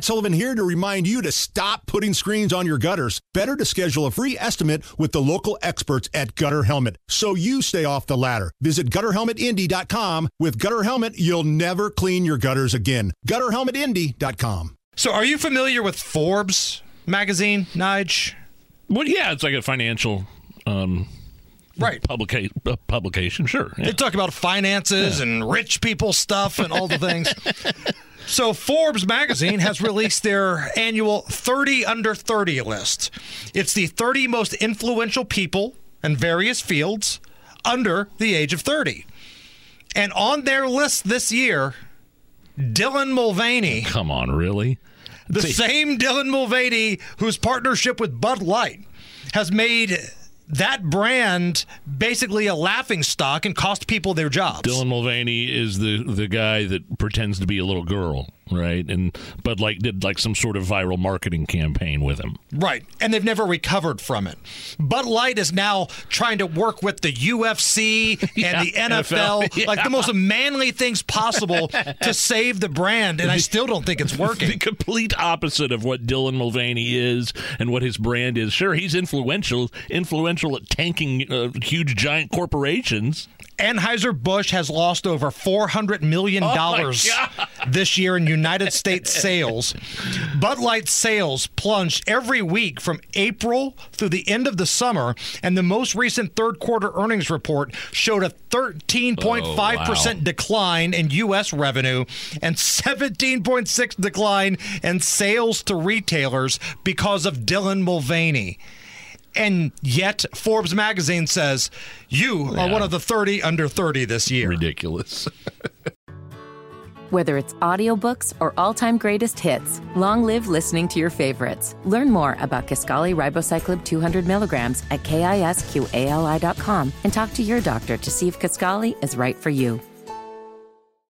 Matt Sullivan here to remind you to stop putting screens on your gutters. Better to schedule a free estimate with the local experts at Gutter Helmet so you stay off the ladder. Visit gutterhelmetindy.com. With Gutter Helmet, you'll never clean your gutters again. Gutterhelmetindy.com. So, are you familiar with Forbes magazine, Nige? Well, yeah, it's like a financial um, right publica- uh, publication. Sure, yeah. they talk about finances yeah. and rich people stuff and all the things. so Forbes magazine has released their annual 30 under 30 list. It's the 30 most influential people in various fields under the age of 30. And on their list this year, Dylan Mulvaney. Come on, really? The same Dylan Mulvaney whose partnership with Bud Light has made that brand basically a laughing stock and cost people their jobs. Dylan Mulvaney is the the guy that pretends to be a little girl right? And Bud Light did like some sort of viral marketing campaign with him. Right. And they've never recovered from it. Bud Light is now trying to work with the UFC and yeah, the NFL, NFL yeah. like the most manly things possible to save the brand. And I still don't think it's working. the complete opposite of what Dylan Mulvaney is and what his brand is. Sure, he's influential, influential at tanking uh, huge giant corporations. Anheuser-Busch has lost over $400 million oh this year in United States sales. Bud Light sales plunged every week from April through the end of the summer, and the most recent third quarter earnings report showed a 13.5% oh, wow. decline in U.S. revenue and 17.6 decline in sales to retailers because of Dylan Mulvaney. And yet, Forbes magazine says you yeah. are one of the 30 under 30 this year. Ridiculous. Whether it's audiobooks or all-time greatest hits, long live listening to your favorites. Learn more about Kisqali Ribociclib 200 milligrams at kisqali.com and talk to your doctor to see if Kisqali is right for you.